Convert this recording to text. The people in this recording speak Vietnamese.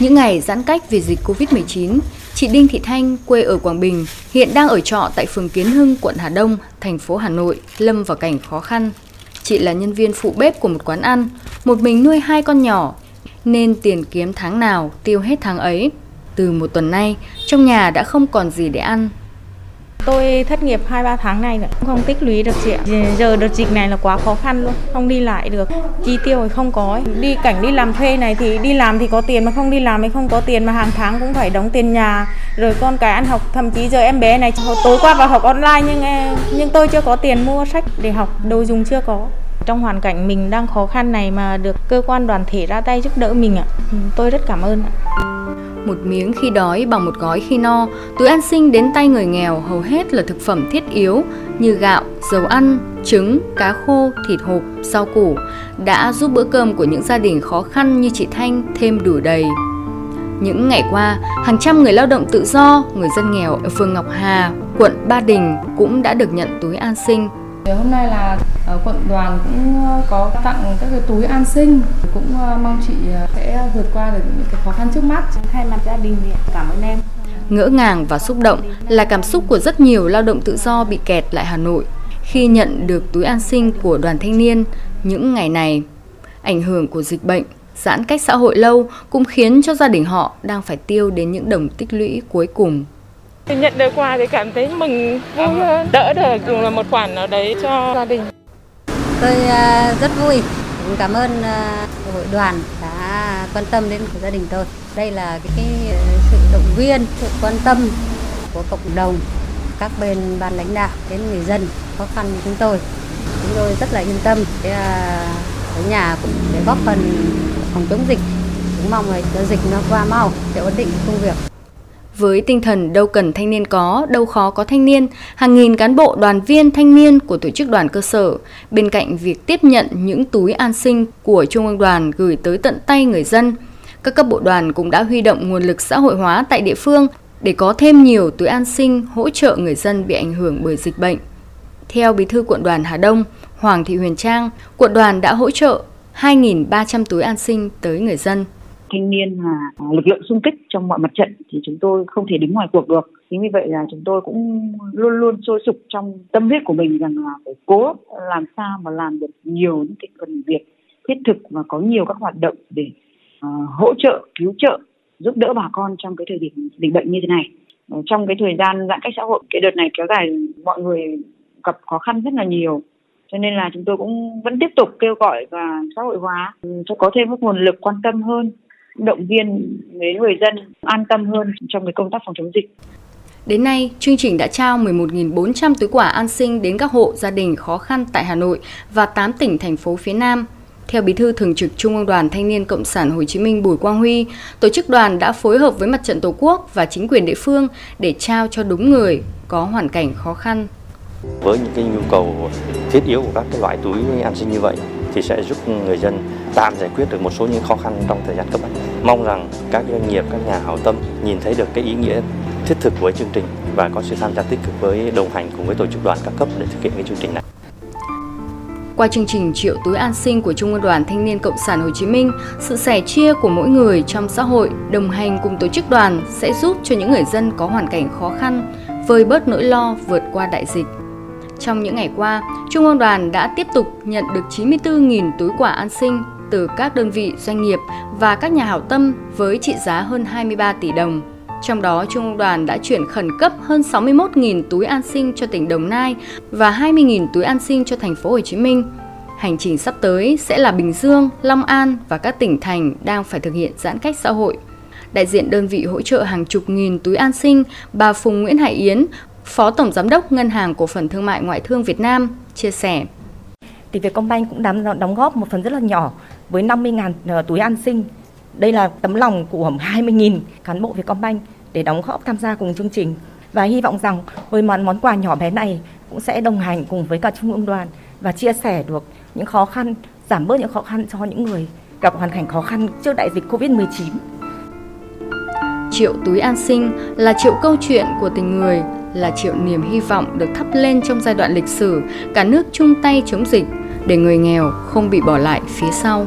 Những ngày giãn cách vì dịch Covid-19, chị Đinh Thị Thanh, quê ở Quảng Bình, hiện đang ở trọ tại phường Kiến Hưng, quận Hà Đông, thành phố Hà Nội, lâm vào cảnh khó khăn. Chị là nhân viên phụ bếp của một quán ăn, một mình nuôi hai con nhỏ, nên tiền kiếm tháng nào tiêu hết tháng ấy. Từ một tuần nay, trong nhà đã không còn gì để ăn. Tôi thất nghiệp 2-3 tháng này rồi, không tích lũy được chị ạ. Giờ đợt dịch này là quá khó khăn luôn, không đi lại được, chi tiêu thì không có. Đi cảnh đi làm thuê này thì đi làm thì có tiền mà không đi làm thì không có tiền mà hàng tháng cũng phải đóng tiền nhà. Rồi con cái ăn học, thậm chí giờ em bé này tối qua vào học online nhưng nhưng tôi chưa có tiền mua sách để học, đồ dùng chưa có trong hoàn cảnh mình đang khó khăn này mà được cơ quan đoàn thể ra tay giúp đỡ mình ạ. Ừ, tôi rất cảm ơn ạ. Một miếng khi đói bằng một gói khi no, túi an sinh đến tay người nghèo hầu hết là thực phẩm thiết yếu như gạo, dầu ăn, trứng, cá khô, thịt hộp, rau củ đã giúp bữa cơm của những gia đình khó khăn như chị Thanh thêm đủ đầy. Những ngày qua, hàng trăm người lao động tự do, người dân nghèo ở phường Ngọc Hà, quận Ba Đình cũng đã được nhận túi an sinh Hôm nay là uh, quận đoàn cũng ờ, có tặng các cái túi an sinh, cũng uh, mong chị sẽ vượt qua được những cái khó khăn trước mắt. Thay mặt gia đình thì cảm ơn em. Ngỡ ngàng và xúc động là cảm xúc của rất nhiều lao động tự do bị kẹt lại Hà Nội khi nhận được túi an sinh của đoàn thanh niên những ngày này. Ảnh hưởng của dịch bệnh, giãn cách xã hội lâu cũng khiến cho gia đình họ đang phải tiêu đến những đồng tích lũy cuối cùng. Nhận được quà thì cảm thấy mừng vui hơn, đỡ được là một khoản nào đấy cho gia đình. Tôi à, rất vui, cảm ơn à, hội đoàn đã quan tâm đến gia đình tôi. Đây là cái, cái sự động viên, sự quan tâm của cộng đồng, các bên ban lãnh đạo đến người dân khó khăn như chúng tôi. Chúng tôi rất là yên tâm để à, ở nhà cũng để góp phần phòng chống dịch. Cũng mong là dịch nó qua mau để ổn định công việc. Với tinh thần đâu cần thanh niên có, đâu khó có thanh niên, hàng nghìn cán bộ đoàn viên thanh niên của tổ chức đoàn cơ sở, bên cạnh việc tiếp nhận những túi an sinh của Trung ương đoàn gửi tới tận tay người dân, các cấp bộ đoàn cũng đã huy động nguồn lực xã hội hóa tại địa phương để có thêm nhiều túi an sinh hỗ trợ người dân bị ảnh hưởng bởi dịch bệnh. Theo Bí thư quận đoàn Hà Đông, Hoàng Thị Huyền Trang, quận đoàn đã hỗ trợ 2.300 túi an sinh tới người dân thanh niên là à, lực lượng xung kích trong mọi mặt trận thì chúng tôi không thể đứng ngoài cuộc được. Chính vì vậy là chúng tôi cũng luôn luôn sôi sục trong tâm huyết của mình rằng là phải cố làm sao mà làm được nhiều những cái phần việc thiết thực và có nhiều các hoạt động để uh, hỗ trợ cứu trợ giúp đỡ bà con trong cái thời điểm dịch bệnh như thế này. Ờ, trong cái thời gian giãn cách xã hội cái đợt này kéo dài mọi người gặp khó khăn rất là nhiều. Cho nên là chúng tôi cũng vẫn tiếp tục kêu gọi và xã hội hóa ừ, cho có thêm các nguồn lực quan tâm hơn động viên đến người dân an tâm hơn trong cái công tác phòng chống dịch. Đến nay, chương trình đã trao 11.400 túi quà an sinh đến các hộ gia đình khó khăn tại Hà Nội và 8 tỉnh thành phố phía Nam. Theo Bí thư Thường trực Trung ương Đoàn Thanh niên Cộng sản Hồ Chí Minh Bùi Quang Huy, tổ chức đoàn đã phối hợp với Mặt trận Tổ quốc và chính quyền địa phương để trao cho đúng người có hoàn cảnh khó khăn. Với những cái nhu cầu thiết yếu của các cái loại túi an sinh như vậy thì sẽ giúp người dân tạm giải quyết được một số những khó khăn trong thời gian cấp bách. Mong rằng các doanh nghiệp, các nhà hảo tâm nhìn thấy được cái ý nghĩa thiết thực của chương trình và có sự tham gia tích cực với đồng hành cùng với tổ chức đoàn các cấp để thực hiện cái chương trình này. Qua chương trình Triệu túi an sinh của Trung ương Đoàn Thanh niên Cộng sản Hồ Chí Minh, sự sẻ chia của mỗi người trong xã hội đồng hành cùng tổ chức đoàn sẽ giúp cho những người dân có hoàn cảnh khó khăn vơi bớt nỗi lo vượt qua đại dịch. Trong những ngày qua, Trung ương đoàn đã tiếp tục nhận được 94.000 túi quà an sinh từ các đơn vị doanh nghiệp và các nhà hảo tâm với trị giá hơn 23 tỷ đồng. Trong đó, Trung ương đoàn đã chuyển khẩn cấp hơn 61.000 túi an sinh cho tỉnh Đồng Nai và 20.000 túi an sinh cho thành phố Hồ Chí Minh. Hành trình sắp tới sẽ là Bình Dương, Long An và các tỉnh thành đang phải thực hiện giãn cách xã hội. Đại diện đơn vị hỗ trợ hàng chục nghìn túi an sinh, bà Phùng Nguyễn Hải Yến, Phó Tổng Giám đốc Ngân hàng Cổ phần Thương mại Ngoại thương Việt Nam, chia sẻ. Thì Vietcombank cũng đóng, đóng góp một phần rất là nhỏ với 50.000 ờ, túi an sinh. Đây là tấm lòng của 20.000 cán bộ Vietcombank để đóng góp tham gia cùng chương trình. Và hy vọng rằng với món món quà nhỏ bé này cũng sẽ đồng hành cùng với cả Trung ương đoàn và chia sẻ được những khó khăn, giảm bớt những khó khăn cho những người gặp hoàn cảnh khó khăn trước đại dịch Covid-19. Triệu túi an sinh là triệu câu chuyện của tình người, là triệu niềm hy vọng được thắp lên trong giai đoạn lịch sử cả nước chung tay chống dịch để người nghèo không bị bỏ lại phía sau.